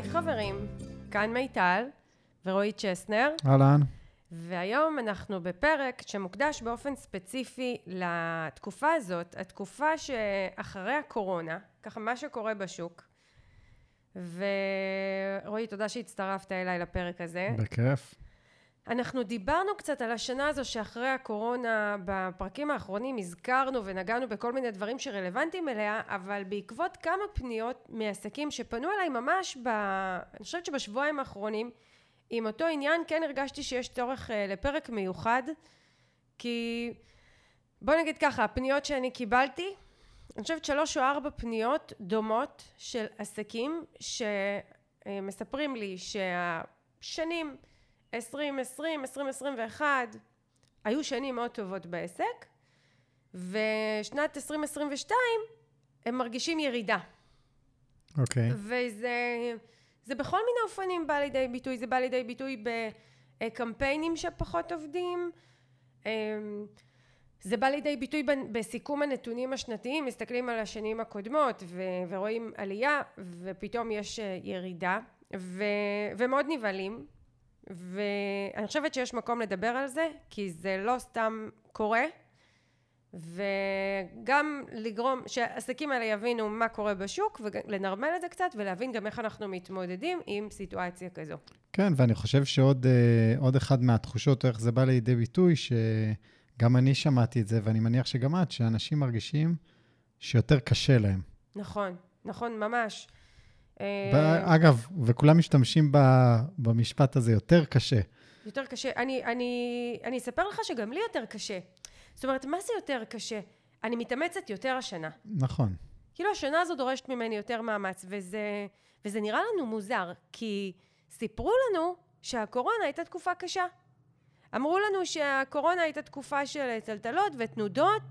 היי חברים, כאן מיטל ורועי צ'סנר, אהלן. והיום אנחנו בפרק שמוקדש באופן ספציפי לתקופה הזאת, התקופה שאחרי הקורונה, ככה מה שקורה בשוק. ורועי, תודה שהצטרפת אליי לפרק הזה. בכיף. אנחנו דיברנו קצת על השנה הזו שאחרי הקורונה, בפרקים האחרונים הזכרנו ונגענו בכל מיני דברים שרלוונטיים אליה, אבל בעקבות כמה פניות מעסקים שפנו אליי ממש ב... אני חושבת שבשבועיים האחרונים, עם אותו עניין כן הרגשתי שיש צורך אה, לפרק מיוחד, כי בוא נגיד ככה, הפניות שאני קיבלתי, אני חושבת שלוש או ארבע פניות דומות של עסקים שמספרים לי שהשנים 2020, 2021 היו שנים מאוד טובות בעסק, ושנת 2022 הם מרגישים ירידה. אוקיי. Okay. וזה זה בכל מיני אופנים בא לידי ביטוי, זה בא לידי ביטוי בקמפיינים שפחות עובדים, אמ, זה בא לידי ביטוי בסיכום הנתונים השנתיים, מסתכלים על השנים הקודמות ו- ורואים עלייה ופתאום יש אה, ירידה ו- ומאוד נבהלים ואני חושבת שיש מקום לדבר על זה כי זה לא סתם קורה וגם לגרום שהעסקים האלה יבינו מה קורה בשוק ולנרמל את זה קצת ולהבין גם איך אנחנו מתמודדים עם סיטואציה כזו. כן, ואני חושב שעוד אה, אחד מהתחושות, איך זה בא לידי ביטוי, שגם אני שמעתי את זה, ואני מניח שגם את, שאנשים מרגישים שיותר קשה להם. נכון, נכון, ממש. אה, אגב, וכולם משתמשים במשפט הזה, יותר קשה. יותר קשה. אני, אני, אני אספר לך שגם לי יותר קשה. זאת אומרת, מה זה יותר קשה? אני מתאמצת יותר השנה. נכון. כאילו, השנה הזו דורשת ממני יותר מאמץ, וזה, וזה נראה לנו מוזר, כי סיפרו לנו שהקורונה הייתה תקופה קשה. אמרו לנו שהקורונה הייתה תקופה של טלטלות ותנודות,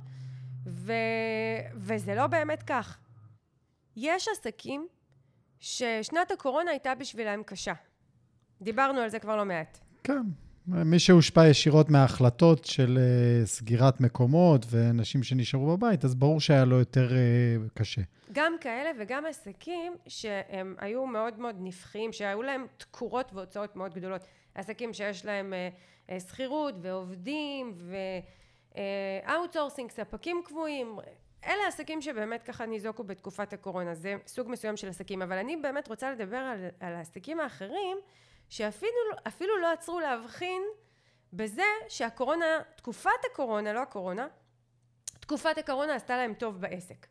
ו... וזה לא באמת כך. יש עסקים ששנת הקורונה הייתה בשבילם קשה. דיברנו על זה כבר לא מעט. כן, מי שהושפע ישירות מההחלטות של uh, סגירת מקומות ואנשים שנשארו בבית, אז ברור שהיה לו יותר uh, קשה. גם כאלה וגם עסקים שהם היו מאוד מאוד נפחים, שהיו להם תקורות והוצאות מאוד גדולות. עסקים שיש להם uh, uh, שכירות ועובדים ו outsourcing, uh, ספקים קבועים, אלה עסקים שבאמת ככה ניזוקו בתקופת הקורונה, זה סוג מסוים של עסקים, אבל אני באמת רוצה לדבר על, על העסקים האחרים שאפילו לא עצרו להבחין בזה שהקורונה, תקופת הקורונה, לא הקורונה, תקופת הקורונה עשתה להם טוב בעסק.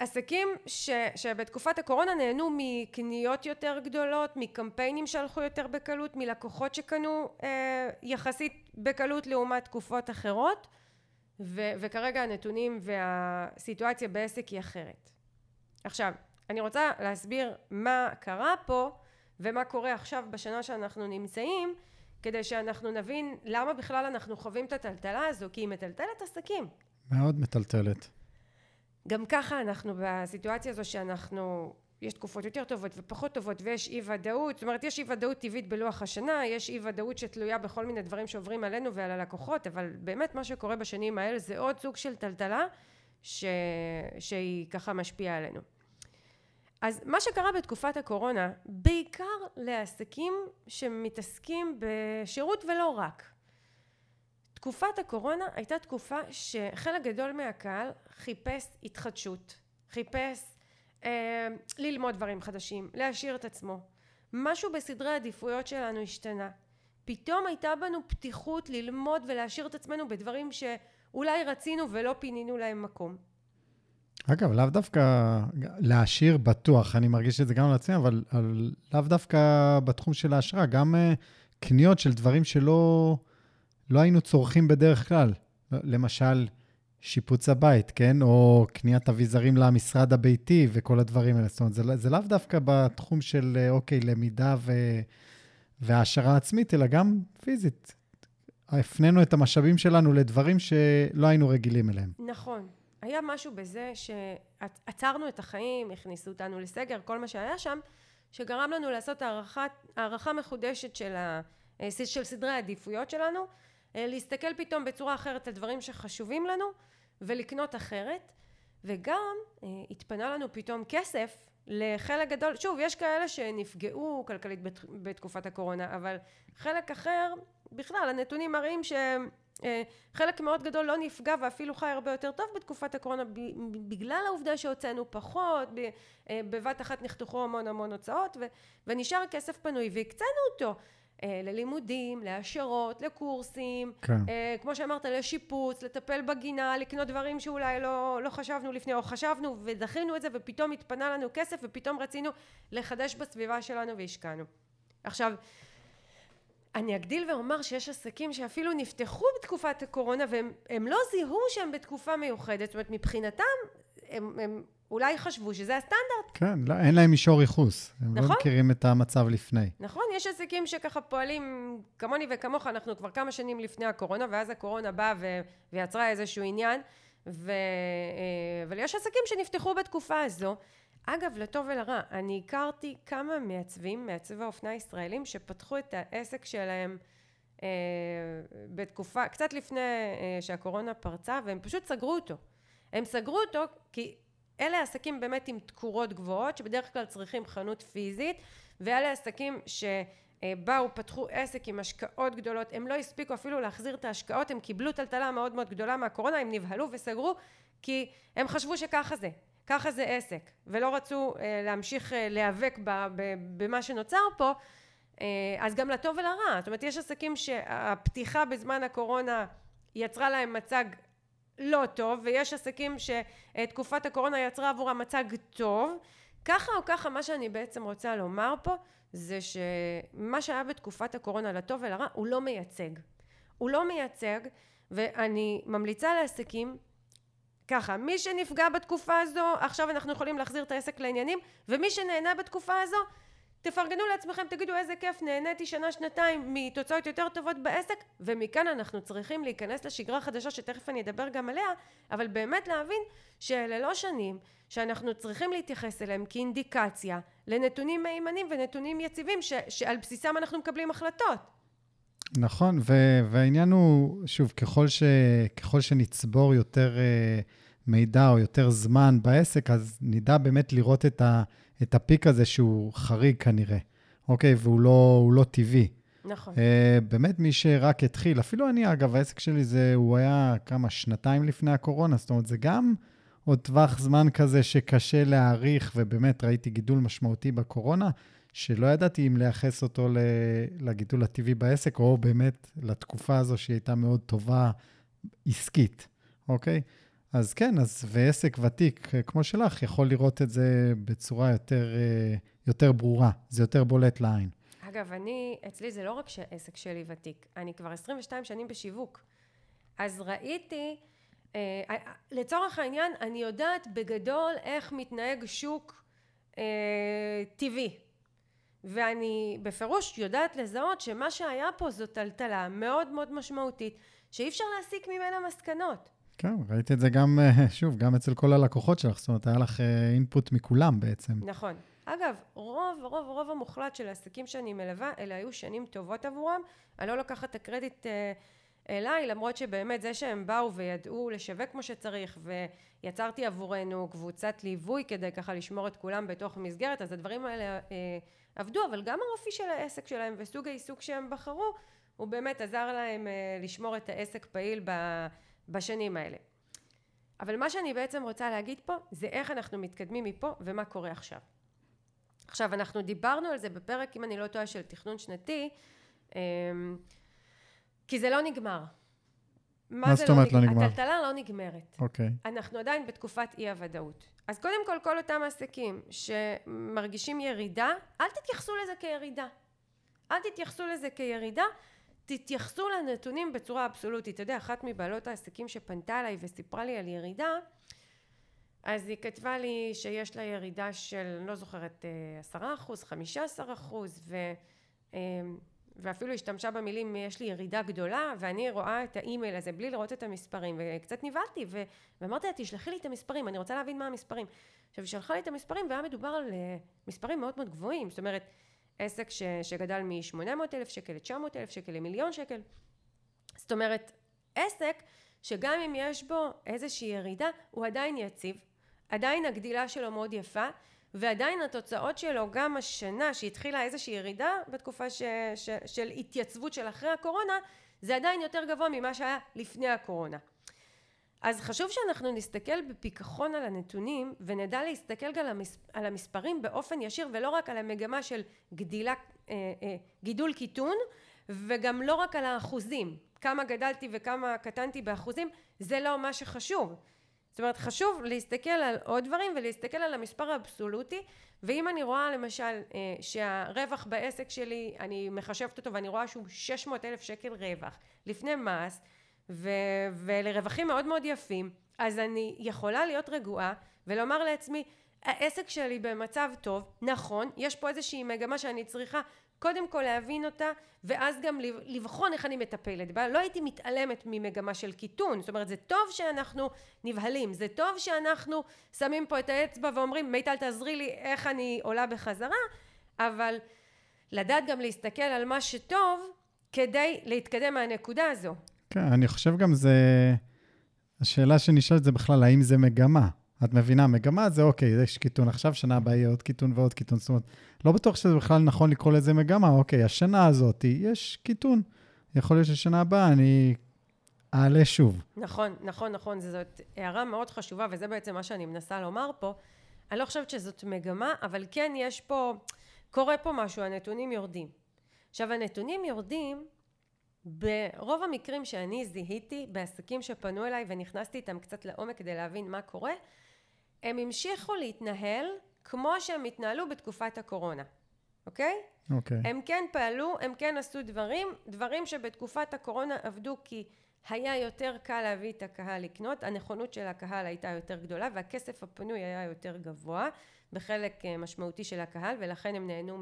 ועסקים ש, שבתקופת הקורונה נהנו מקניות יותר גדולות, מקמפיינים שהלכו יותר בקלות, מלקוחות שקנו אה, יחסית בקלות לעומת תקופות אחרות, ו, וכרגע הנתונים והסיטואציה בעסק היא אחרת. עכשיו, אני רוצה להסביר מה קרה פה ומה קורה עכשיו בשנה שאנחנו נמצאים כדי שאנחנו נבין למה בכלל אנחנו חווים את הטלטלה הזו כי היא מטלטלת עסקים. מאוד מטלטלת. גם ככה אנחנו בסיטואציה הזו שאנחנו יש תקופות יותר טובות ופחות טובות ויש אי ודאות זאת אומרת יש אי ודאות טבעית בלוח השנה יש אי ודאות שתלויה בכל מיני דברים שעוברים עלינו ועל הלקוחות אבל באמת מה שקורה בשנים האלה זה עוד סוג של טלטלה ש... שהיא ככה משפיעה עלינו אז מה שקרה בתקופת הקורונה, בעיקר לעסקים שמתעסקים בשירות ולא רק. תקופת הקורונה הייתה תקופה שחלק גדול מהקהל חיפש התחדשות, חיפש אה, ללמוד דברים חדשים, להעשיר את עצמו. משהו בסדרי העדיפויות שלנו השתנה. פתאום הייתה בנו פתיחות ללמוד ולהעשיר את עצמנו בדברים שאולי רצינו ולא פינינו להם מקום. אגב, לאו דווקא להעשיר בטוח, אני מרגיש את זה גם על עצמי, אבל על, לאו דווקא בתחום של ההשראה, גם uh, קניות של דברים שלא לא היינו צורכים בדרך כלל. למשל, שיפוץ הבית, כן? או קניית אביזרים למשרד הביתי וכל הדברים האלה. זאת אומרת, זה, זה לאו דווקא בתחום של, אה, אוקיי, למידה ו, והעשרה עצמית, אלא גם פיזית. הפנינו את המשאבים שלנו לדברים שלא היינו רגילים אליהם. נכון. היה משהו בזה שעצרנו את החיים, הכניסו אותנו לסגר, כל מה שהיה שם, שגרם לנו לעשות הערכה, הערכה מחודשת של, ה, אה, של סדרי העדיפויות שלנו, להסתכל פתאום בצורה אחרת על דברים שחשובים לנו ולקנות אחרת וגם אה, התפנה לנו פתאום כסף לחלק גדול, שוב, יש כאלה שנפגעו כלכלית בת, בתקופת הקורונה, אבל חלק אחר, בכלל, הנתונים מראים שחלק מאוד גדול לא נפגע ואפילו חי הרבה יותר טוב בתקופת הקורונה בגלל העובדה שהוצאנו פחות, בבת אחת נחתכו המון המון הוצאות ונשאר כסף פנוי והקצינו אותו. אה, ללימודים, להעשרות, לקורסים, כן. אה, כמו שאמרת, לשיפוץ, לטפל בגינה, לקנות דברים שאולי לא, לא חשבנו לפני, או חשבנו ודחינו את זה, ופתאום התפנה לנו כסף, ופתאום רצינו לחדש בסביבה שלנו והשקענו. עכשיו, אני אגדיל ואומר שיש עסקים שאפילו נפתחו בתקופת הקורונה והם לא זיהו שהם בתקופה מיוחדת, זאת אומרת מבחינתם הם, הם אולי חשבו שזה הסטנדרט. כן, לא, אין להם מישור ייחוס. הם לא נכון? לא מכירים את המצב לפני. נכון, יש עסקים שככה פועלים כמוני וכמוך, אנחנו כבר כמה שנים לפני הקורונה, ואז הקורונה באה ו... ויצרה איזשהו עניין, ו... אה, אבל יש עסקים שנפתחו בתקופה הזו. אגב, לטוב ולרע, אני הכרתי כמה מעצבים, מעצבי האופנה הישראלים, שפתחו את העסק שלהם אה, בתקופה, קצת לפני אה, שהקורונה פרצה, והם פשוט סגרו אותו. הם סגרו אותו כי אלה עסקים באמת עם תקורות גבוהות שבדרך כלל צריכים חנות פיזית ואלה עסקים שבאו פתחו עסק עם השקעות גדולות. הם לא הספיקו אפילו להחזיר את ההשקעות הם קיבלו טלטלה מאוד מאוד גדולה מהקורונה הם נבהלו וסגרו כי הם חשבו שככה זה ככה זה עסק ולא רצו אה, להמשיך אה, להיאבק במה שנוצר פה אה, אז גם לטוב ולרע. זאת אומרת יש עסקים שהפתיחה בזמן הקורונה יצרה להם מצג לא טוב ויש עסקים שתקופת הקורונה יצרה עבורם מצג טוב. ככה או ככה מה שאני בעצם רוצה לומר פה זה שמה שהיה בתקופת הקורונה לטוב ולרע הוא לא מייצג. הוא לא מייצג ואני ממליצה לעסקים ככה מי שנפגע בתקופה הזו עכשיו אנחנו יכולים להחזיר את העסק לעניינים ומי שנהנה בתקופה הזו תפרגנו לעצמכם, תגידו איזה כיף, נהניתי שנה שנתיים מתוצאות יותר טובות בעסק ומכאן אנחנו צריכים להיכנס לשגרה חדשה שתכף אני אדבר גם עליה, אבל באמת להבין שאלה לא שנים שאנחנו צריכים להתייחס אליהם כאינדיקציה לנתונים מהימנים ונתונים יציבים ש- שעל בסיסם אנחנו מקבלים החלטות. נכון, ו- והעניין הוא, שוב, ככל, ש- ככל שנצבור יותר uh, מידע או יותר זמן בעסק, אז נדע באמת לראות את ה... את הפיק הזה שהוא חריג כנראה, אוקיי? והוא לא, לא טבעי. נכון. Uh, באמת, מי שרק התחיל, אפילו אני, אגב, העסק שלי זה, הוא היה כמה, שנתיים לפני הקורונה, זאת אומרת, זה גם עוד טווח זמן כזה שקשה להעריך, ובאמת ראיתי גידול משמעותי בקורונה, שלא ידעתי אם לייחס אותו לגידול הטבעי בעסק, או באמת לתקופה הזו שהיא הייתה מאוד טובה עסקית, אוקיי? אז כן, אז ועסק ותיק אה, כמו שלך יכול לראות את זה בצורה יותר, אה, יותר ברורה, זה יותר בולט לעין. אגב, אני, אצלי זה לא רק שהעסק שלי ותיק, אני כבר 22 שנים בשיווק. אז ראיתי, אה, אה, לצורך העניין, אני יודעת בגדול איך מתנהג שוק אה, טבעי. ואני בפירוש יודעת לזהות שמה שהיה פה זו טלטלה מאוד מאוד משמעותית, שאי אפשר להסיק ממנה מסקנות. כן, ראיתי את זה גם, אה, שוב, גם אצל כל הלקוחות שלך, זאת אומרת, היה לך אינפוט אה, מכולם בעצם. נכון. אגב, רוב, רוב, רוב המוחלט של העסקים שאני מלווה, אלה היו שנים טובות עבורם. אני לא לוקחת את הקרדיט אה, אליי, למרות שבאמת זה שהם באו וידעו לשווק כמו שצריך, ויצרתי עבורנו קבוצת ליווי כדי ככה לשמור את כולם בתוך מסגרת, אז הדברים האלה אה, עבדו, אבל גם האופי של העסק שלהם וסוג העיסוק שהם בחרו, הוא באמת עזר להם אה, לשמור את העסק פעיל ב... בשנים האלה. אבל מה שאני בעצם רוצה להגיד פה זה איך אנחנו מתקדמים מפה ומה קורה עכשיו. עכשיו אנחנו דיברנו על זה בפרק אם אני לא טועה של תכנון שנתי אמ, כי זה לא נגמר. מה זאת אומרת לא נגמר? הטלטלה לא נגמרת. אוקיי. Okay. אנחנו עדיין בתקופת אי הוודאות. אז קודם כל כל אותם עסקים שמרגישים ירידה אל תתייחסו לזה כירידה. אל תתייחסו לזה כירידה תתייחסו לנתונים בצורה אבסולוטית. אתה יודע, אחת מבעלות העסקים שפנתה אליי וסיפרה לי על ירידה, אז היא כתבה לי שיש לה ירידה של, אני לא זוכרת, אה, עשרה אחוז, חמישה עשר אחוז. אה, ואפילו השתמשה במילים יש לי ירידה גדולה ואני רואה את האימייל הזה בלי לראות את המספרים וקצת נבהלתי. ואמרתי לה תשלחי לי את המספרים אני רוצה להבין מה המספרים עכשיו היא שלחה לי את המספרים והיה מדובר על אה, מספרים מאוד מאוד גבוהים זאת אומרת עסק ש, שגדל מ-800 אלף שקל ל-900 אלף שקל למיליון שקל. זאת אומרת עסק שגם אם יש בו איזושהי ירידה הוא עדיין יציב עדיין הגדילה שלו מאוד יפה, ועדיין התוצאות שלו גם השנה שהתחילה איזושהי ירידה בתקופה ש, ש, של התייצבות של אחרי הקורונה זה עדיין יותר גבוה ממה שהיה לפני הקורונה אז חשוב שאנחנו נסתכל בפיכחון על הנתונים ונדע להסתכל גם על המספרים באופן ישיר ולא רק על המגמה של גדילה, אה, אה, גידול קיטון וגם לא רק על האחוזים. כמה גדלתי וכמה קטנתי באחוזים זה לא מה שחשוב. זאת אומרת חשוב להסתכל על עוד דברים ולהסתכל על המספר האבסולוטי ואם אני רואה למשל אה, שהרווח בעסק שלי אני מחשבת אותו ואני רואה שהוא 600 אלף שקל רווח. לפני מס ו- ולרווחים מאוד מאוד יפים. אז אני יכולה להיות רגועה ולומר לעצמי העסק שלי במצב טוב נכון יש פה איזושהי מגמה שאני צריכה קודם כל להבין אותה ואז גם לבחון איך אני מטפלת בה. לא הייתי מתעלמת ממגמה של קיטון. זאת אומרת זה טוב שאנחנו נבהלים זה טוב שאנחנו שמים פה את האצבע ואומרים מיטל תעזרי לי איך אני עולה בחזרה אבל לדעת גם להסתכל על מה שטוב כדי להתקדם מהנקודה הזו כן אני חושב גם זה השאלה שנשאלת זה בכלל האם זה מגמה את מבינה, מגמה זה אוקיי, יש קיטון עכשיו, שנה הבאה יהיה עוד קיטון ועוד קיטון. זאת אומרת, לא בטוח שזה בכלל נכון לקרוא לזה מגמה, אוקיי, השנה הזאת יש קיטון. יכול להיות ששנה הבאה אני אעלה שוב. נכון, נכון, נכון. זאת הערה מאוד חשובה, וזה בעצם מה שאני מנסה לומר פה. אני לא חושבת שזאת מגמה, אבל כן יש פה, קורה פה משהו, הנתונים יורדים. עכשיו, הנתונים יורדים ברוב המקרים שאני זיהיתי בעסקים שפנו אליי ונכנסתי איתם קצת לעומק כדי להבין מה קורה, הם המשיכו להתנהל כמו שהם התנהלו בתקופת הקורונה, אוקיי? אוקיי. הם כן פעלו, הם כן עשו דברים, דברים שבתקופת הקורונה עבדו כי היה יותר קל להביא את הקהל לקנות, הנכונות של הקהל הייתה יותר גדולה והכסף הפנוי היה יותר גבוה בחלק אה, משמעותי של הקהל ולכן הם נהנו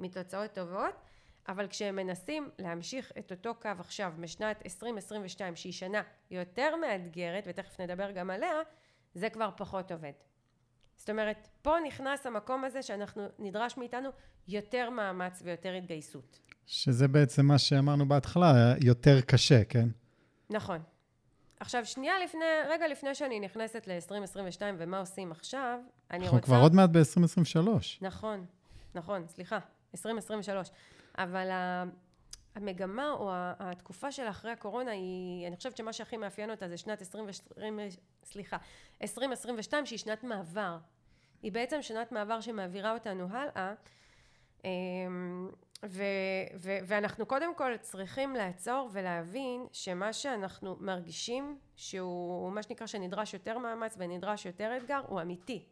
מתוצאות טובות אבל כשהם מנסים להמשיך את אותו קו עכשיו משנת 2022 שהיא שנה יותר מאתגרת ותכף נדבר גם עליה זה כבר פחות עובד. זאת אומרת, פה נכנס המקום הזה שאנחנו, נדרש מאיתנו יותר מאמץ ויותר התגייסות. שזה בעצם מה שאמרנו בהתחלה, יותר קשה, כן? נכון. עכשיו, שנייה לפני, רגע לפני שאני נכנסת ל-2022 ומה עושים עכשיו, אני אנחנו רוצה... אנחנו כבר עוד מעט ב-2023. נכון, נכון, סליחה, 2023. אבל המגמה או התקופה של אחרי הקורונה היא, אני חושבת שמה שהכי מאפיין אותה זה שנת 2020, סליחה, 2022 שהיא שנת מעבר. היא בעצם שנת מעבר שמעבירה אותנו הלאה. אמ, ו, ו, ואנחנו קודם כל צריכים לעצור ולהבין שמה שאנחנו מרגישים שהוא מה שנקרא שנדרש יותר מאמץ ונדרש יותר אתגר הוא אמיתי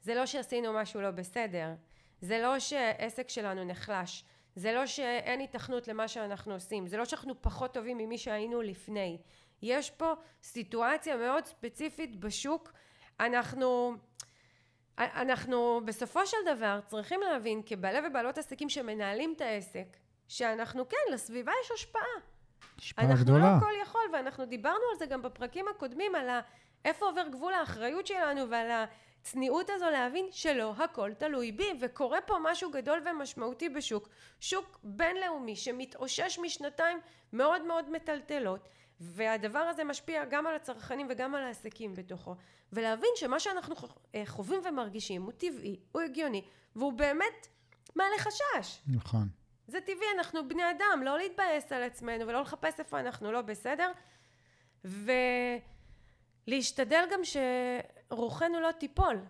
זה לא שעשינו משהו לא בסדר זה לא שעסק שלנו נחלש זה לא שאין היתכנות למה שאנחנו עושים זה לא שאנחנו פחות טובים ממי שהיינו לפני. יש פה סיטואציה מאוד ספציפית בשוק. אנחנו אנחנו בסופו של דבר צריכים להבין כבעלי ובעלות עסקים שמנהלים את העסק שאנחנו כן לסביבה יש השפעה. השפעה אנחנו גדולה. אנחנו לא הכל יכול ואנחנו דיברנו על זה גם בפרקים הקודמים על ה, איפה עובר גבול האחריות שלנו ועל הצניעות הזו להבין שלא הכל תלוי בי וקורה פה משהו גדול ומשמעותי בשוק שוק בינלאומי שמתאושש משנתיים מאוד מאוד מטלטלות והדבר הזה משפיע גם על הצרכנים וגם על העסקים בתוכו ולהבין שמה שאנחנו אה, חווים ומרגישים הוא טבעי, הוא הגיוני והוא באמת מעלה חשש. נכון. זה טבעי, אנחנו בני אדם, לא להתבאס על עצמנו ולא לחפש איפה אנחנו לא בסדר ולהשתדל גם שרוחנו לא תיפול.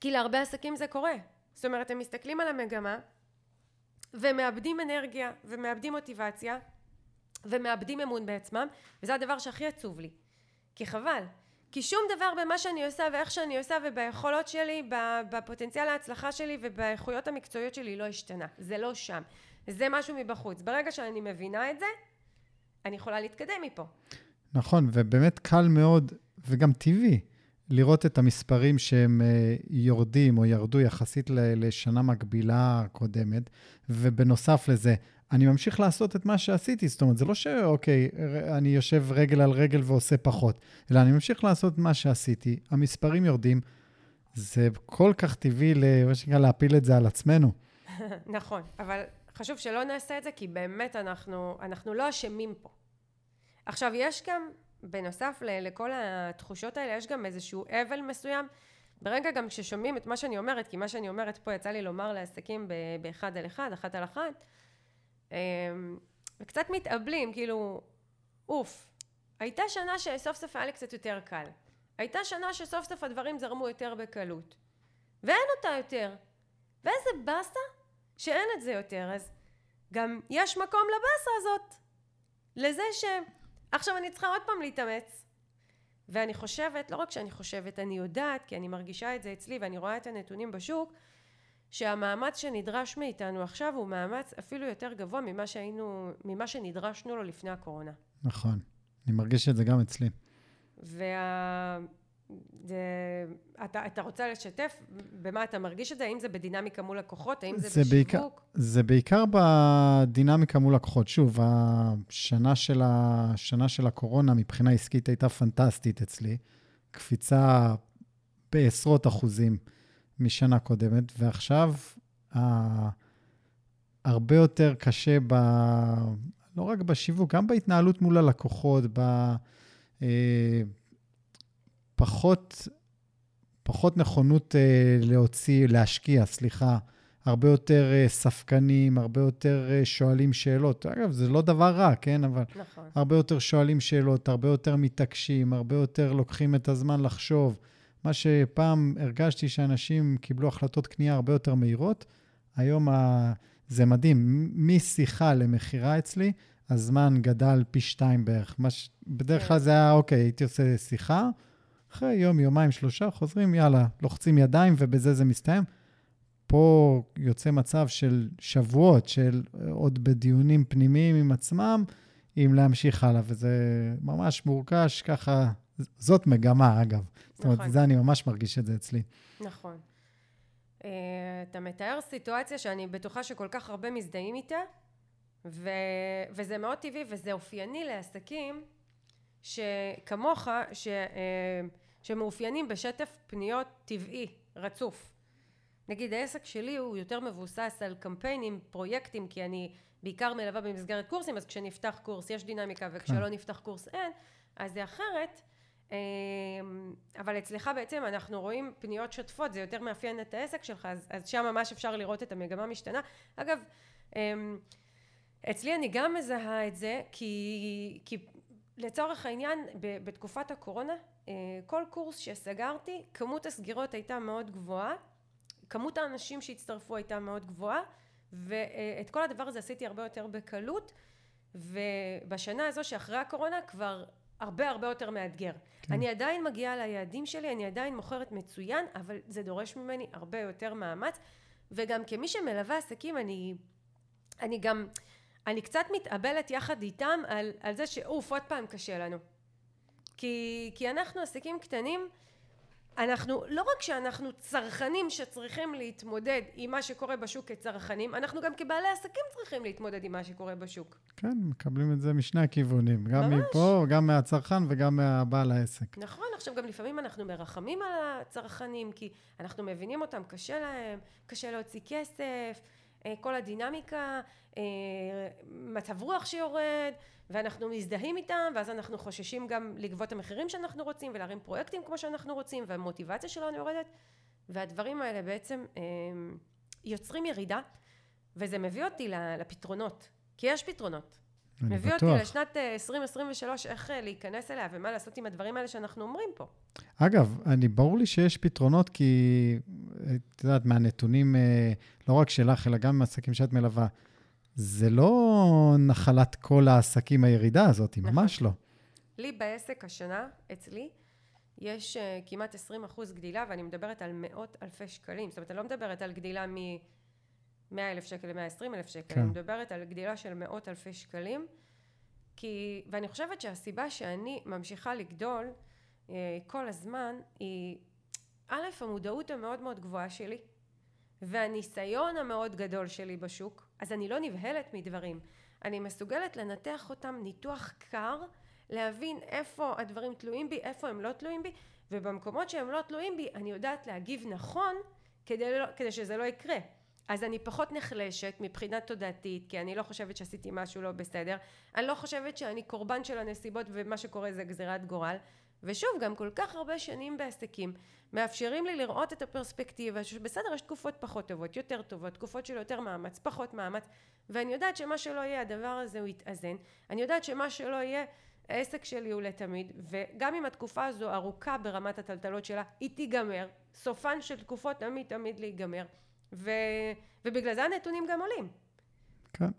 כי להרבה עסקים זה קורה. זאת אומרת הם מסתכלים על המגמה ומאבדים אנרגיה ומאבדים מוטיבציה ומאבדים אמון בעצמם וזה הדבר שהכי עצוב לי. כי חבל. כי שום דבר במה שאני עושה ואיך שאני עושה וביכולות שלי בפוטנציאל ההצלחה שלי ובאיכויות המקצועיות שלי לא השתנה. זה לא שם. זה משהו מבחוץ. ברגע שאני מבינה את זה אני יכולה להתקדם מפה. נכון ובאמת קל מאוד וגם טבעי לראות את המספרים שהם אה, יורדים או ירדו יחסית לשנה מקבילה קודמת ובנוסף לזה אני ממשיך לעשות את מה שעשיתי. זאת אומרת, זה לא שאוקיי, אני יושב רגל על רגל ועושה פחות, אלא אני ממשיך לעשות מה שעשיתי, המספרים יורדים, זה כל כך טבעי, מה שנקרא, להפיל את זה על עצמנו. נכון, אבל חשוב שלא נעשה את זה, כי באמת אנחנו, אנחנו לא אשמים פה. עכשיו, יש גם בנוסף לכל התחושות האלה, יש גם איזשהו אבל מסוים. ברגע גם כששומעים את מה שאני אומרת, כי מה שאני אומרת פה יצא לי לומר לעסקים באחד על אחד, אחת על אחת, אמ, וקצת מתאבלים, כאילו, אוף, הייתה שנה שסוף סוף היה לי קצת יותר קל. הייתה שנה שסוף סוף הדברים זרמו יותר בקלות. ואין אותה יותר. ואיזה באסה שאין את זה יותר. אז גם יש מקום לבאסה הזאת. לזה ש... עכשיו אני צריכה עוד פעם להתאמץ. ואני חושבת, לא רק שאני חושבת, אני יודעת, כי אני מרגישה את זה אצלי ואני רואה את הנתונים בשוק, שהמאמץ שנדרש מאיתנו עכשיו הוא מאמץ אפילו יותר גבוה ממה שהיינו, ממה שנדרשנו לו לפני הקורונה. נכון. אני מרגיש את זה גם אצלי. וה... זה, אתה, אתה רוצה לשתף במה אתה מרגיש את זה? האם זה בדינמיקה מול לקוחות? האם זה, זה בשיווק? בעיקר, זה בעיקר בדינמיקה מול לקוחות. שוב, השנה של, השנה של הקורונה מבחינה עסקית הייתה פנטסטית אצלי. קפיצה בעשרות אחוזים משנה קודמת, ועכשיו הרבה יותר קשה ב... לא רק בשיווק, גם בהתנהלות מול הלקוחות, ב... פחות, פחות נכונות אה, להוציא, להשקיע, סליחה, הרבה יותר אה, ספקנים, הרבה יותר אה, שואלים שאלות. אגב, זה לא דבר רע, כן? אבל נכון. הרבה יותר שואלים שאלות, הרבה יותר מתעקשים, הרבה יותר לוקחים את הזמן לחשוב. מה שפעם הרגשתי שאנשים קיבלו החלטות קנייה הרבה יותר מהירות, היום ה... זה מדהים, משיחה למכירה אצלי, הזמן גדל פי שתיים בערך. ש... בדרך כלל כן. זה היה, אוקיי, הייתי עושה שיחה, אחרי יום, יומיים, שלושה, חוזרים, יאללה, לוחצים ידיים ובזה זה מסתיים. פה יוצא מצב של שבועות, של עוד בדיונים פנימיים עם עצמם, אם להמשיך הלאה, וזה ממש מורגש ככה, זאת מגמה, אגב. נכון. זאת אומרת, נכון. זה אני ממש מרגיש את זה אצלי. נכון. Uh, אתה מתאר סיטואציה שאני בטוחה שכל כך הרבה מזדהים איתה, ו... וזה מאוד טבעי וזה אופייני לעסקים שכמוך, ש... Uh, שמאופיינים בשטף פניות טבעי, רצוף. נגיד העסק שלי הוא יותר מבוסס על קמפיינים, פרויקטים, כי אני בעיקר מלווה במסגרת קורסים, אז כשנפתח קורס יש דינמיקה וכשלא כן. נפתח קורס אין, אז זה אחרת. אמ, אבל אצלך בעצם אנחנו רואים פניות שוטפות, זה יותר מאפיין את העסק שלך, אז, אז שם ממש אפשר לראות את המגמה משתנה. אגב, אמ, אצלי אני גם מזהה את זה, כי, כי לצורך העניין, בתקופת הקורונה, אה, כל קורס שסגרתי, כמות הסגירות הייתה מאוד גבוהה, כמות האנשים שהצטרפו הייתה מאוד גבוהה, ואת כל הדבר הזה עשיתי הרבה יותר בקלות, ובשנה הזו שאחרי הקורונה כבר הרבה הרבה יותר מאתגר. כן. אני עדיין מגיעה ליעדים שלי, אני עדיין מוכרת מצוין, אבל זה דורש ממני הרבה יותר מאמץ, וגם כמי שמלווה עסקים, אני, אני גם... אני קצת מתאבלת יחד איתם על, על זה שאוף עוד פעם קשה לנו כי, כי אנחנו עסקים קטנים אנחנו לא רק שאנחנו צרכנים שצריכים להתמודד עם מה שקורה בשוק כצרכנים אנחנו גם כבעלי עסקים צריכים להתמודד עם מה שקורה בשוק כן מקבלים את זה משני הכיוונים גם ממש. מפה גם מהצרכן וגם מהבעל העסק נכון עכשיו גם לפעמים אנחנו מרחמים על הצרכנים כי אנחנו מבינים אותם קשה להם קשה להוציא כסף כל הדינמיקה, אה, מצב רוח שיורד, ואנחנו מזדהים איתם, ואז אנחנו חוששים גם לגבות את המחירים שאנחנו רוצים, ולהרים פרויקטים כמו שאנחנו רוצים, והמוטיבציה שלנו יורדת, והדברים האלה בעצם אה, יוצרים ירידה, וזה מביא אותי לפתרונות, כי יש פתרונות. מביא בטוח. אותי לשנת 2023, איך להיכנס אליה ומה לעשות עם הדברים האלה שאנחנו אומרים פה. אגב, אני, ברור לי שיש פתרונות, כי את יודעת, מהנתונים, אה, לא רק שלך, אלא גם מהעסקים שאת מלווה, זה לא נחלת כל העסקים הירידה הזאת, נכון. ממש לא. לי בעסק השנה, אצלי, יש כמעט 20 אחוז גדילה, ואני מדברת על מאות אלפי שקלים. זאת אומרת, אני לא מדברת על גדילה מ-100 אלף שקל ל-120 אלף שקל, כן. אני מדברת על גדילה של מאות אלפי שקלים. כי, ואני חושבת שהסיבה שאני ממשיכה לגדול uh, כל הזמן היא א', המודעות המאוד מאוד גבוהה שלי, והניסיון המאוד גדול שלי בשוק, אז אני לא נבהלת מדברים. אני מסוגלת לנתח אותם ניתוח קר, להבין איפה הדברים תלויים בי, איפה הם לא תלויים בי, ובמקומות שהם לא תלויים בי, אני יודעת להגיב נכון כדי, לא, כדי שזה לא יקרה. אז אני פחות נחלשת מבחינה תודעתית, כי אני לא חושבת שעשיתי משהו לא בסדר. אני לא חושבת שאני קורבן של הנסיבות ומה שקורה זה גזירת גורל. ושוב, גם כל כך הרבה שנים בעסקים מאפשרים לי לראות את הפרספקטיבה שבסדר, יש תקופות פחות טובות, יותר טובות, תקופות של יותר מאמץ, פחות מאמץ, ואני יודעת שמה שלא יהיה, הדבר הזה הוא יתאזן. אני יודעת שמה שלא יהיה, העסק שלי הוא לתמיד, וגם אם התקופה הזו ארוכה ברמת הטלטלות שלה, היא תיגמר. סופן של תקופות תמיד תמיד להיגמר. ו... ובגלל זה הנתונים גם עולים. כן.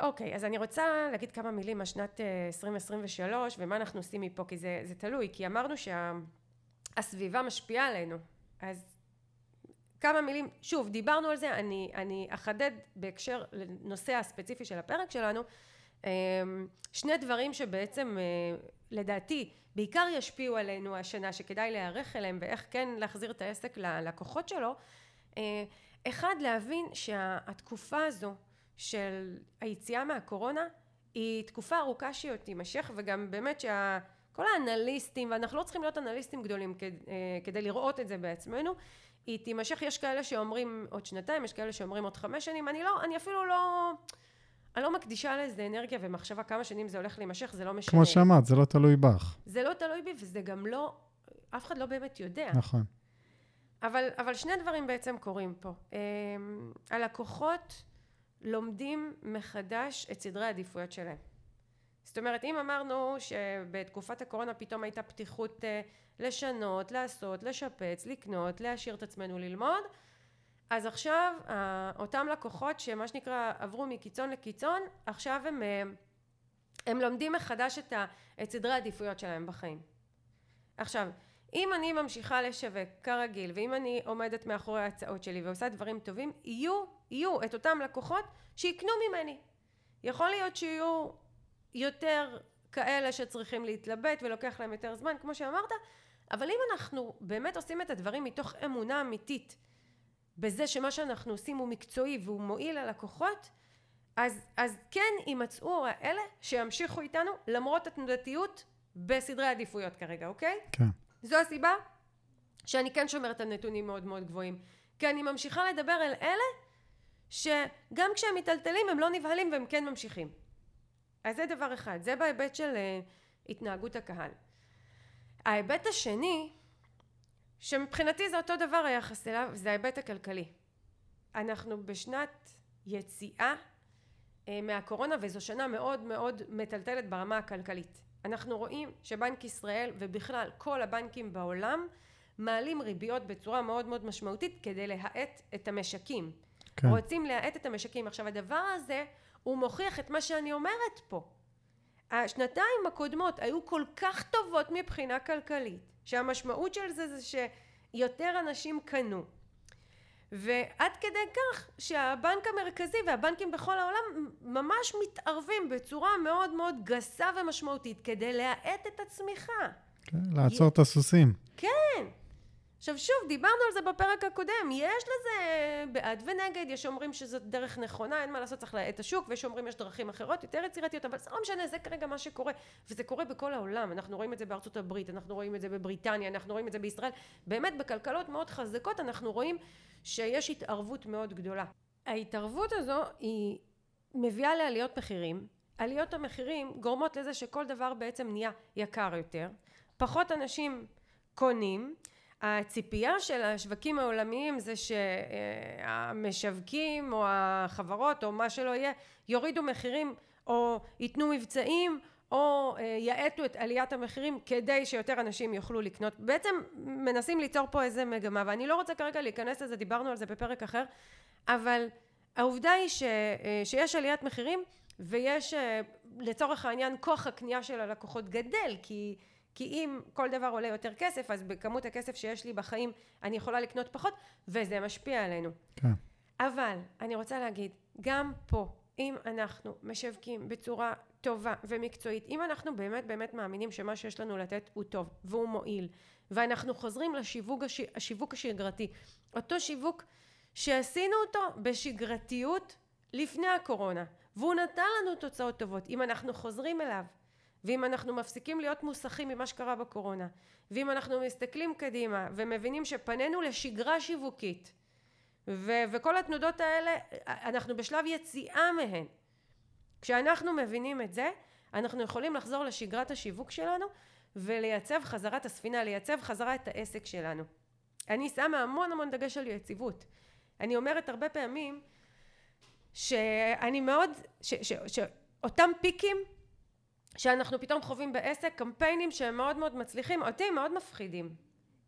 אוקיי, אז אני רוצה להגיד כמה מילים על שנת 2023 ומה אנחנו עושים מפה, כי זה, זה תלוי, כי אמרנו שהסביבה שה... משפיעה עלינו. אז כמה מילים, שוב, דיברנו על זה, אני, אני אחדד בהקשר לנושא הספציפי של הפרק שלנו, אמ, שני דברים שבעצם לדעתי בעיקר ישפיעו עלינו השנה שכדאי להיערך אליהם ואיך כן להחזיר את העסק ללקוחות שלו אה, אחד להבין שהתקופה הזו של היציאה מהקורונה היא תקופה ארוכה שהיא עוד תימשך וגם באמת שכל האנליסטים ואנחנו לא צריכים להיות אנליסטים גדולים כדי, אה, כדי לראות את זה בעצמנו היא תימשך יש כאלה שאומרים עוד שנתיים יש כאלה שאומרים עוד חמש שנים אני לא אני אפילו לא אני לא מקדישה לזה אנרגיה ומחשבה כמה שנים זה הולך להימשך, זה לא משנה. כמו שאמרת, זה לא תלוי בך. זה לא תלוי בי וזה גם לא, אף אחד לא באמת יודע. נכון. אבל, אבל שני דברים בעצם קורים פה. אמ, הלקוחות לומדים מחדש את סדרי העדיפויות שלהם. זאת אומרת, אם אמרנו שבתקופת הקורונה פתאום הייתה פתיחות אה, לשנות, לעשות, לשפץ, לקנות, להשאיר את עצמנו ללמוד, אז עכשיו אותם לקוחות שמה שנקרא עברו מקיצון לקיצון עכשיו הם אה, הם לומדים מחדש את, ה, את סדרי העדיפויות שלהם בחיים עכשיו אם אני ממשיכה לשווק כרגיל ואם אני עומדת מאחורי ההצעות שלי ועושה דברים טובים יהיו יהיו את אותם לקוחות שיקנו ממני יכול להיות שיהיו יותר כאלה שצריכים להתלבט ולוקח להם יותר זמן כמו שאמרת אבל אם אנחנו באמת עושים את הדברים מתוך אמונה אמיתית בזה שמה שאנחנו עושים הוא מקצועי והוא מועיל ללקוחות אז, אז כן יימצאו האלה שימשיכו איתנו למרות התנודתיות בסדרי עדיפויות כרגע אוקיי? כן זו הסיבה שאני כן שומרת על נתונים מאוד מאוד גבוהים כי אני ממשיכה לדבר על אלה שגם כשהם מיטלטלים הם לא נבהלים והם כן ממשיכים אז זה דבר אחד זה בהיבט של uh, התנהגות הקהל ההיבט השני שמבחינתי זה אותו דבר היחס אליו, זה ההיבט הכלכלי. אנחנו בשנת יציאה אה, מהקורונה וזו שנה מאוד מאוד מטלטלת ברמה הכלכלית. אנחנו רואים שבנק ישראל ובכלל כל הבנקים בעולם מעלים ריביות בצורה מאוד מאוד משמעותית כדי להאט את המשקים. כן. רוצים להאט את המשקים. עכשיו הדבר הזה הוא מוכיח את מה שאני אומרת פה. השנתיים הקודמות היו כל כך טובות מבחינה כלכלית שהמשמעות של זה זה שיותר אנשים קנו ועד כדי כך שהבנק המרכזי והבנקים בכל העולם ממש מתערבים בצורה מאוד מאוד גסה ומשמעותית כדי להאט את הצמיחה. כן, לעצור י... את הסוסים. כן. עכשיו שוב, דיברנו על זה בפרק הקודם, יש לזה בעד ונגד, יש אומרים שזאת דרך נכונה, אין מה לעשות, צריך להאט השוק, ויש אומרים יש דרכים אחרות, יותר יצירתיות, אבל זה לא משנה, זה כרגע מה שקורה, וזה קורה בכל העולם, אנחנו רואים את זה בארצות הברית, אנחנו רואים את זה בבריטניה, אנחנו רואים את זה בישראל, באמת בכלכלות מאוד חזקות אנחנו רואים שיש התערבות מאוד גדולה. ההתערבות הזו היא מביאה לעליות מחירים, עליות המחירים גורמות לזה שכל דבר בעצם נהיה יקר יותר, פחות אנשים קונים, הציפייה של השווקים העולמיים זה שהמשווקים או החברות או מה שלא יהיה יורידו מחירים או ייתנו מבצעים או אה, יאטו את עליית המחירים כדי שיותר אנשים יוכלו לקנות. בעצם מנסים ליצור פה איזה מגמה ואני לא רוצה כרגע להיכנס לזה דיברנו על זה בפרק אחר אבל העובדה היא ש, אה, שיש עליית מחירים ויש אה, לצורך העניין כוח הקנייה של הלקוחות גדל כי כי אם כל דבר עולה יותר כסף אז בכמות הכסף שיש לי בחיים אני יכולה לקנות פחות וזה משפיע עלינו. כן. אבל אני רוצה להגיד גם פה אם אנחנו משווקים בצורה טובה ומקצועית אם אנחנו באמת באמת מאמינים שמה שיש לנו לתת הוא טוב והוא מועיל ואנחנו חוזרים לשיווק הש... השיווק השגרתי אותו שיווק שעשינו אותו בשגרתיות לפני הקורונה והוא נתן לנו תוצאות טובות אם אנחנו חוזרים אליו ואם אנחנו מפסיקים להיות מוסכים ממה שקרה בקורונה ואם אנחנו מסתכלים קדימה ומבינים שפנינו לשגרה שיווקית ו- וכל התנודות האלה, אנחנו בשלב יציאה מהן. כשאנחנו מבינים את זה, אנחנו יכולים לחזור לשגרת השיווק שלנו ולייצב חזרה את הספינה, לייצב חזרה את העסק שלנו. אני שמה המון המון דגש על יציבות. אני אומרת הרבה פעמים שאני מאוד, ש, ש, שאותם פיקים שאנחנו פתאום חווים בעסק, קמפיינים שהם מאוד מאוד מצליחים, אותי מאוד מפחידים.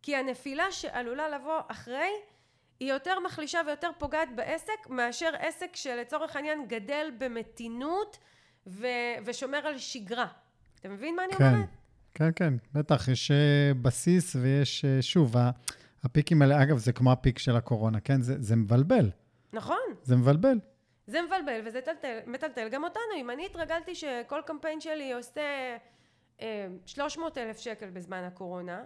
כי הנפילה שעלולה לבוא אחרי היא יותר מחלישה ויותר פוגעת בעסק מאשר עסק שלצורך העניין גדל במתינות ו- ושומר על שגרה. אתה מבין מה אני כן, אומרת? כן, כן, בטח, יש אה, בסיס ויש, אה, שוב, הפיקים האלה, אגב, זה כמו הפיק של הקורונה, כן? זה, זה מבלבל. נכון. זה מבלבל. זה מבלבל וזה טלטל, מטלטל גם אותנו. אם אני התרגלתי שכל קמפיין שלי עושה אה, 300 אלף שקל בזמן הקורונה,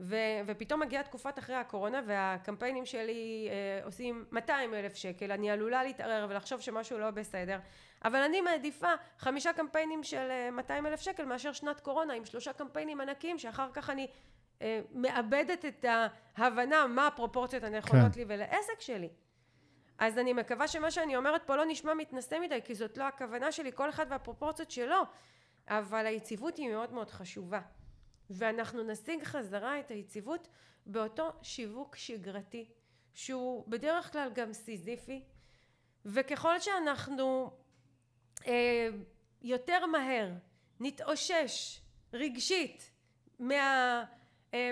ו, ופתאום מגיעה תקופת אחרי הקורונה והקמפיינים שלי אה, עושים 200 אלף שקל, אני עלולה להתערער ולחשוב שמשהו לא בסדר, אבל אני מעדיפה חמישה קמפיינים של אה, 200 אלף שקל מאשר שנת קורונה עם שלושה קמפיינים ענקיים שאחר כך אני אה, מאבדת את ההבנה מה הפרופורציות הנכונות כן. לי ולעסק שלי. אז אני מקווה שמה שאני אומרת פה לא נשמע מתנשא מדי, כי זאת לא הכוונה שלי, כל אחד והפרופורציות שלו, אבל היציבות היא מאוד מאוד חשובה. ואנחנו נשיג חזרה את היציבות באותו שיווק שגרתי, שהוא בדרך כלל גם סיזיפי, וככל שאנחנו אה, יותר מהר נתאושש רגשית מה...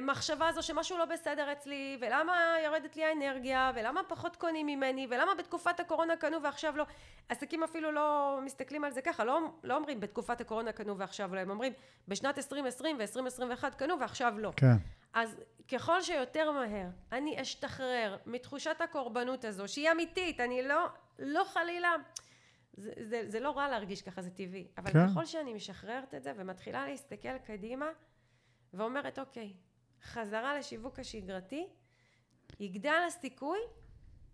מחשבה הזו שמשהו לא בסדר אצלי ולמה יורדת לי האנרגיה ולמה פחות קונים ממני ולמה בתקופת הקורונה קנו ועכשיו לא עסקים אפילו לא מסתכלים על זה ככה לא, לא אומרים בתקופת הקורונה קנו ועכשיו לא הם אומרים בשנת 2020 ו-2021 קנו ועכשיו לא כן. אז ככל שיותר מהר אני אשתחרר מתחושת הקורבנות הזו שהיא אמיתית אני לא לא חלילה זה, זה, זה לא רע להרגיש ככה זה טבעי אבל כן. ככל שאני משחררת את זה ומתחילה להסתכל קדימה ואומרת אוקיי חזרה לשיווק השגרתי, יגדל הסיכוי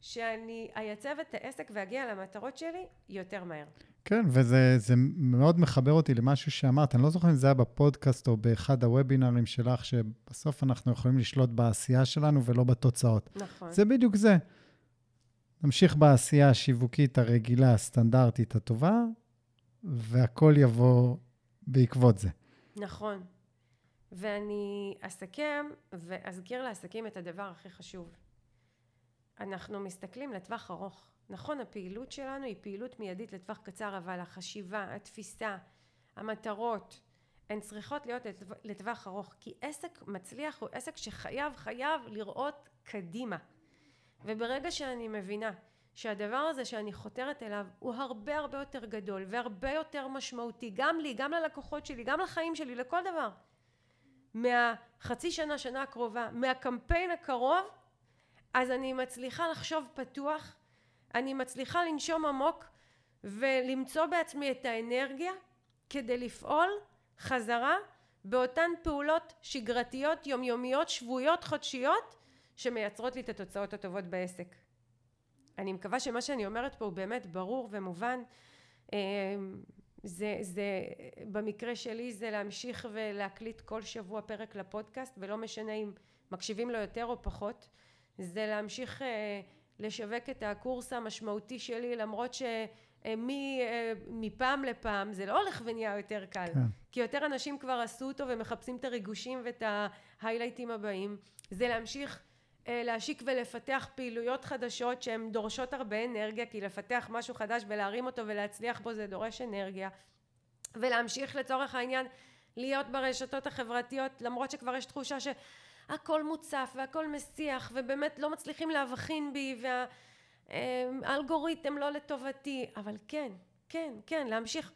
שאני אייצב את העסק ואגיע למטרות שלי יותר מהר. כן, וזה זה מאוד מחבר אותי למשהו שאמרת, אני לא זוכר אם זה היה בפודקאסט או באחד הוובינרים שלך, שבסוף אנחנו יכולים לשלוט בעשייה שלנו ולא בתוצאות. נכון. זה בדיוק זה. נמשיך בעשייה השיווקית הרגילה, הסטנדרטית, הטובה, והכל יבוא בעקבות זה. נכון. ואני אסכם ואזכיר לעסקים את הדבר הכי חשוב. אנחנו מסתכלים לטווח ארוך. נכון, הפעילות שלנו היא פעילות מיידית לטווח קצר, אבל החשיבה, התפיסה, המטרות, הן צריכות להיות לטווח ארוך. כי עסק מצליח הוא עסק שחייב, חייב לראות קדימה. וברגע שאני מבינה שהדבר הזה שאני חותרת אליו הוא הרבה הרבה יותר גדול והרבה יותר משמעותי, גם לי, גם ללקוחות שלי, גם לחיים שלי, לכל דבר. מהחצי שנה, שנה הקרובה, מהקמפיין הקרוב, אז אני מצליחה לחשוב פתוח, אני מצליחה לנשום עמוק ולמצוא בעצמי את האנרגיה כדי לפעול חזרה באותן פעולות שגרתיות, יומיומיות, שבועיות, חודשיות, שמייצרות לי את התוצאות הטובות בעסק. אני מקווה שמה שאני אומרת פה הוא באמת ברור ומובן. זה, זה, במקרה שלי זה להמשיך ולהקליט כל שבוע פרק לפודקאסט ולא משנה אם מקשיבים לו יותר או פחות זה להמשיך אה, לשווק את הקורס המשמעותי שלי למרות שמפעם אה, לפעם זה לא הולך ונהיה יותר קל כן. כי יותר אנשים כבר עשו אותו ומחפשים את הריגושים ואת ההיילייטים הבאים זה להמשיך אה, להשיק ולפתח פעילויות חדשות שהן דורשות הרבה אנרגיה כי לפתח משהו חדש ולהרים אותו ולהצליח בו זה דורש אנרגיה. ולהמשיך לצורך העניין להיות ברשתות החברתיות למרות שכבר יש תחושה שהכל מוצף והכל מסיח ובאמת לא מצליחים להבחין בי והאלגוריתם לא לטובתי. אבל כן כן כן להמשיך.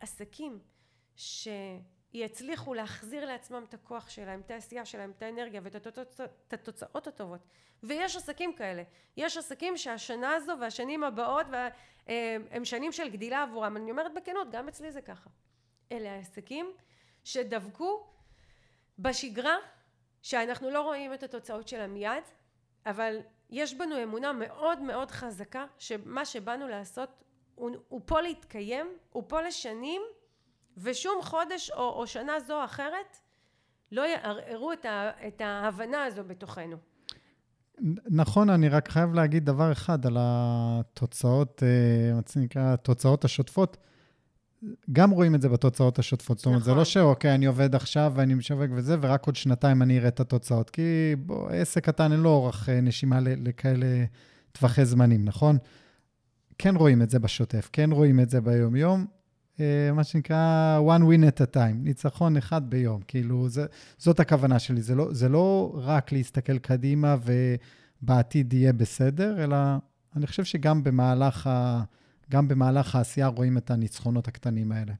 עסקים ש... יצליחו להחזיר לעצמם את הכוח שלהם, את העשייה שלהם, את האנרגיה ואת התוצאות, התוצאות הטובות. ויש עסקים כאלה. יש עסקים שהשנה הזו והשנים הבאות הם שנים של גדילה עבורם. אני אומרת בכנות, גם אצלי זה ככה. אלה העסקים שדבקו בשגרה, שאנחנו לא רואים את התוצאות שלה מיד, אבל יש בנו אמונה מאוד מאוד חזקה שמה שבאנו לעשות הוא, הוא פה להתקיים, הוא פה לשנים ושום חודש או, או שנה זו או אחרת לא יערערו את, ה, את ההבנה הזו בתוכנו. נכון, אני רק חייב להגיד דבר אחד על התוצאות, אה, מה זה נקרא, התוצאות השוטפות. גם רואים את זה בתוצאות השוטפות. זאת אומרת, זה לא נכון. שאוקיי, אני עובד עכשיו ואני משווק וזה, ורק עוד שנתיים אני אראה את התוצאות. כי בוא, עסק קטן אין לו אורך אה, נשימה לכאלה טווחי זמנים, נכון? כן רואים את זה בשוטף, כן רואים את זה ביום-יום. אה, מה שנקרא one win at a time, ניצחון אחד ביום. כאילו, זה, זאת הכוונה שלי. זה לא, זה לא רק להסתכל קדימה ובעתיד יהיה בסדר, אלא אני חושב שגם במהלך, ה, גם במהלך העשייה רואים את הניצחונות הקטנים האלה.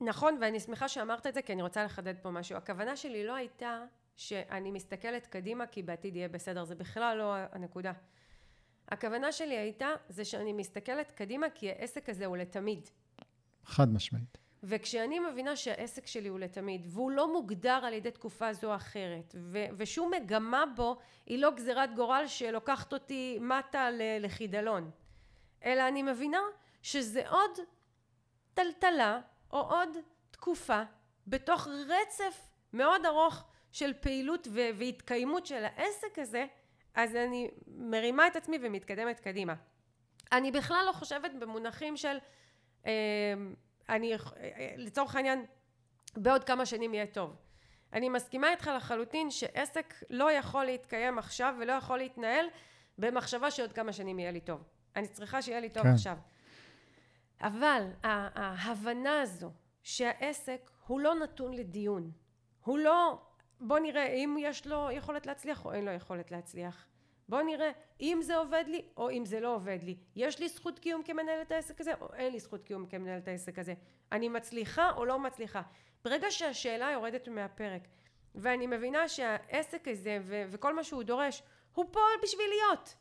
נכון, ואני שמחה שאמרת את זה, כי אני רוצה לחדד פה משהו. הכוונה שלי לא הייתה שאני מסתכלת קדימה כי בעתיד יהיה בסדר, זה בכלל לא הנקודה. הכוונה שלי הייתה, זה שאני מסתכלת קדימה כי העסק הזה הוא לתמיד. חד משמעית. וכשאני מבינה שהעסק שלי הוא לתמיד, והוא לא מוגדר על ידי תקופה זו או אחרת, ו- ושום מגמה בו היא לא גזירת גורל שלוקחת אותי מטה ל- לחידלון, אלא אני מבינה שזה עוד טלטלה או עוד תקופה בתוך רצף מאוד ארוך של פעילות ו- והתקיימות של העסק הזה, אז אני מרימה את עצמי ומתקדמת קדימה. אני בכלל לא חושבת במונחים של אני, לצורך העניין, בעוד כמה שנים יהיה טוב. אני מסכימה איתך לחלוטין שעסק לא יכול להתקיים עכשיו ולא יכול להתנהל במחשבה שעוד כמה שנים יהיה לי טוב. אני צריכה שיהיה לי טוב כן. עכשיו. אבל ההבנה הזו שהעסק הוא לא נתון לדיון. הוא לא, בוא נראה אם יש לו יכולת להצליח או אין לו יכולת להצליח. בוא נראה אם זה עובד לי או אם זה לא עובד לי. יש לי זכות קיום כמנהלת העסק הזה או אין לי זכות קיום כמנהלת העסק הזה. אני מצליחה או לא מצליחה. ברגע שהשאלה יורדת מהפרק ואני מבינה שהעסק הזה ו- וכל מה שהוא דורש הוא פה בשביל להיות.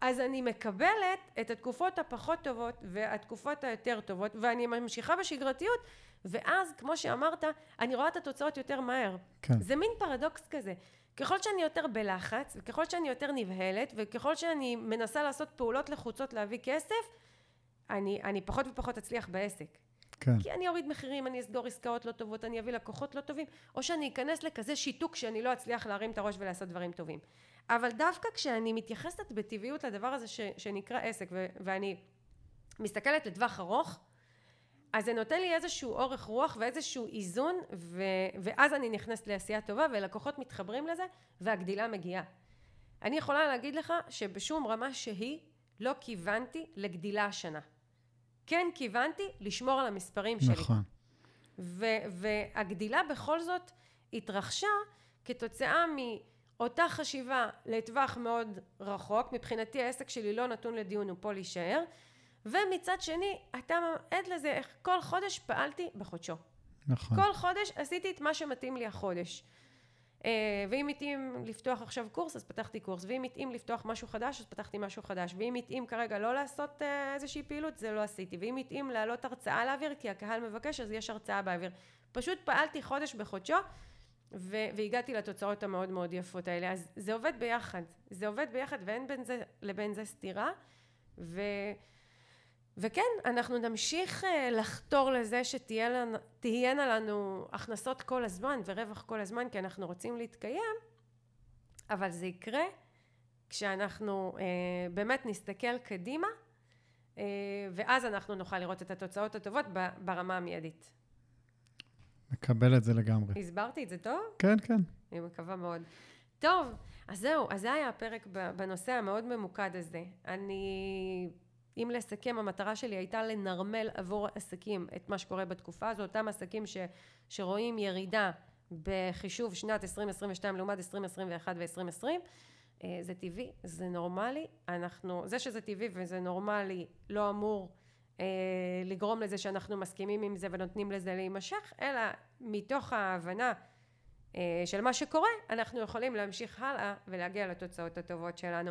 אז אני מקבלת את התקופות הפחות טובות והתקופות היותר טובות ואני ממשיכה בשגרתיות ואז כמו שאמרת אני רואה את התוצאות יותר מהר. כן. זה מין פרדוקס כזה. ככל שאני יותר בלחץ וככל שאני יותר נבהלת וככל שאני מנסה לעשות פעולות לחוצות להביא כסף אני, אני פחות ופחות אצליח בעסק. כן. כי אני אוריד מחירים, אני אסגור עסקאות לא טובות, אני אביא לקוחות לא טובים, או שאני אכנס לכזה שיתוק שאני לא אצליח להרים את הראש ולעשות דברים טובים. אבל דווקא כשאני מתייחסת בטבעיות לדבר הזה ש, שנקרא עסק, ו, ואני מסתכלת לטווח ארוך, אז זה נותן לי איזשהו אורך רוח ואיזשהו איזון, ו, ואז אני נכנסת לעשייה טובה, ולקוחות מתחברים לזה, והגדילה מגיעה. אני יכולה להגיד לך שבשום רמה שהיא לא כיוונתי לגדילה השנה. כן כיוונתי לשמור על המספרים שלי. נכון. ו- והגדילה בכל זאת התרחשה כתוצאה מאותה חשיבה לטווח מאוד רחוק, מבחינתי העסק שלי לא נתון לדיון, הוא פה להישאר, ומצד שני אתה עד לזה איך כל חודש פעלתי בחודשו. נכון. כל חודש עשיתי את מה שמתאים לי החודש. אה, ואם התאים לפתוח עכשיו קורס אז פתחתי קורס. ואם התאים לפתוח משהו חדש אז פתחתי משהו חדש. ואם התאים כרגע לא לעשות אה, איזושהי פעילות זה לא עשיתי. ואם התאים להעלות הרצאה לאוויר כי הקהל מבקש אז יש הרצאה באוויר. פשוט פעלתי חודש בחודשו ו- והגעתי לתוצאות המאוד מאוד יפות האלה. אז זה עובד ביחד. זה עובד ביחד ואין בין זה לבין זה סתירה. ו... וכן, אנחנו נמשיך אה, לחתור לזה שתהיינה לנו הכנסות כל הזמן ורווח כל הזמן כי אנחנו רוצים להתקיים, אבל זה יקרה כשאנחנו אה, באמת נסתכל קדימה אה, ואז אנחנו נוכל לראות את התוצאות הטובות ברמה המיידית. מקבל את זה לגמרי. הסברתי את זה טוב? כן, כן. אני מקווה מאוד. טוב, אז זהו, אז זה היה הפרק בנושא המאוד ממוקד הזה. אני, אם לסכם, המטרה שלי הייתה לנרמל עבור עסקים את מה שקורה בתקופה הזו, אותם עסקים ש, שרואים ירידה בחישוב שנת 2022 לעומת 2021 ו-2020. אה, זה טבעי, זה נורמלי, אנחנו, זה שזה טבעי וזה נורמלי לא אמור אה, לגרום לזה שאנחנו מסכימים עם זה ונותנים לזה להימשך, אלא מתוך ההבנה אה, של מה שקורה, אנחנו יכולים להמשיך הלאה ולהגיע לתוצאות הטובות שלנו.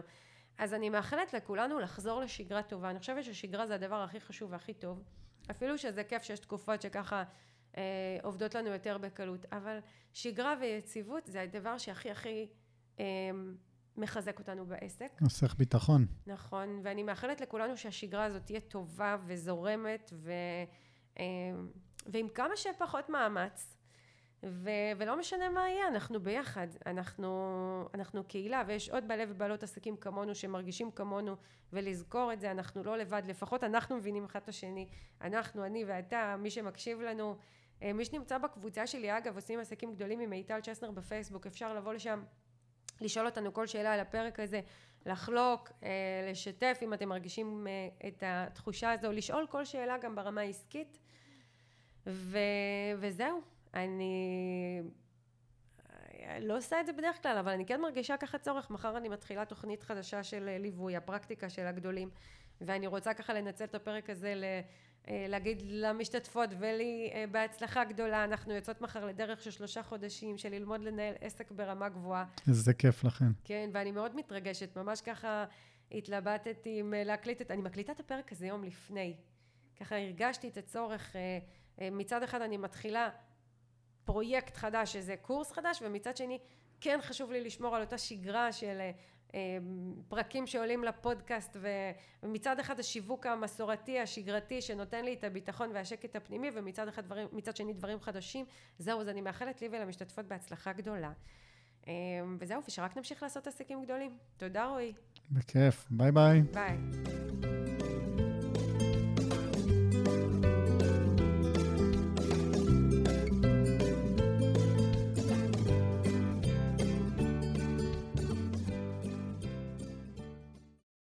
אז אני מאחלת לכולנו לחזור לשגרה טובה. אני חושבת ששגרה זה הדבר הכי חשוב והכי טוב. אפילו שזה כיף שיש תקופות שככה אה, עובדות לנו יותר בקלות, אבל שגרה ויציבות זה הדבר שהכי הכי אה, מחזק אותנו בעסק. נוסח ביטחון. נכון, ואני מאחלת לכולנו שהשגרה הזאת תהיה טובה וזורמת ו, אה, ועם כמה שפחות מאמץ ו- ולא משנה מה יהיה, אנחנו ביחד, אנחנו, אנחנו קהילה, ויש עוד בעלי ובעלות עסקים כמונו שמרגישים כמונו, ולזכור את זה, אנחנו לא לבד, לפחות אנחנו מבינים אחד את השני, אנחנו, אני ואתה, מי שמקשיב לנו, אה, מי שנמצא בקבוצה שלי, אגב, עושים עסקים גדולים עם מיטל צ'סנר בפייסבוק, אפשר לבוא לשם, לשאול אותנו כל שאלה על הפרק הזה, לחלוק, אה, לשתף אם אתם מרגישים אה, את התחושה הזו, לשאול כל שאלה גם ברמה העסקית, ו- וזהו. אני לא עושה את זה בדרך כלל, אבל אני כן מרגישה ככה צורך. מחר אני מתחילה תוכנית חדשה של ליווי, הפרקטיקה של הגדולים, ואני רוצה ככה לנצל את הפרק הזה ל... להגיד למשתתפות ולי אה, בהצלחה גדולה, אנחנו יוצאות מחר לדרך של שלושה חודשים של ללמוד לנהל עסק ברמה גבוהה. איזה כיף לכן. כן, ואני מאוד מתרגשת, ממש ככה התלבטתי עם להקליט את, אני מקליטה את הפרק הזה יום לפני. ככה הרגשתי את הצורך, אה, אה, מצד אחד אני מתחילה פרויקט חדש, איזה קורס חדש, ומצד שני כן חשוב לי לשמור על אותה שגרה של אה, פרקים שעולים לפודקאסט ומצד אחד השיווק המסורתי השגרתי שנותן לי את הביטחון והשקט הפנימי ומצד אחד דברים, מצד שני דברים חדשים זהו אז אני מאחלת לי ולמשתתפות בהצלחה גדולה. אה, וזהו ושרק נמשיך לעשות עסקים גדולים. תודה רועי. בכיף. ביי ביי. ביי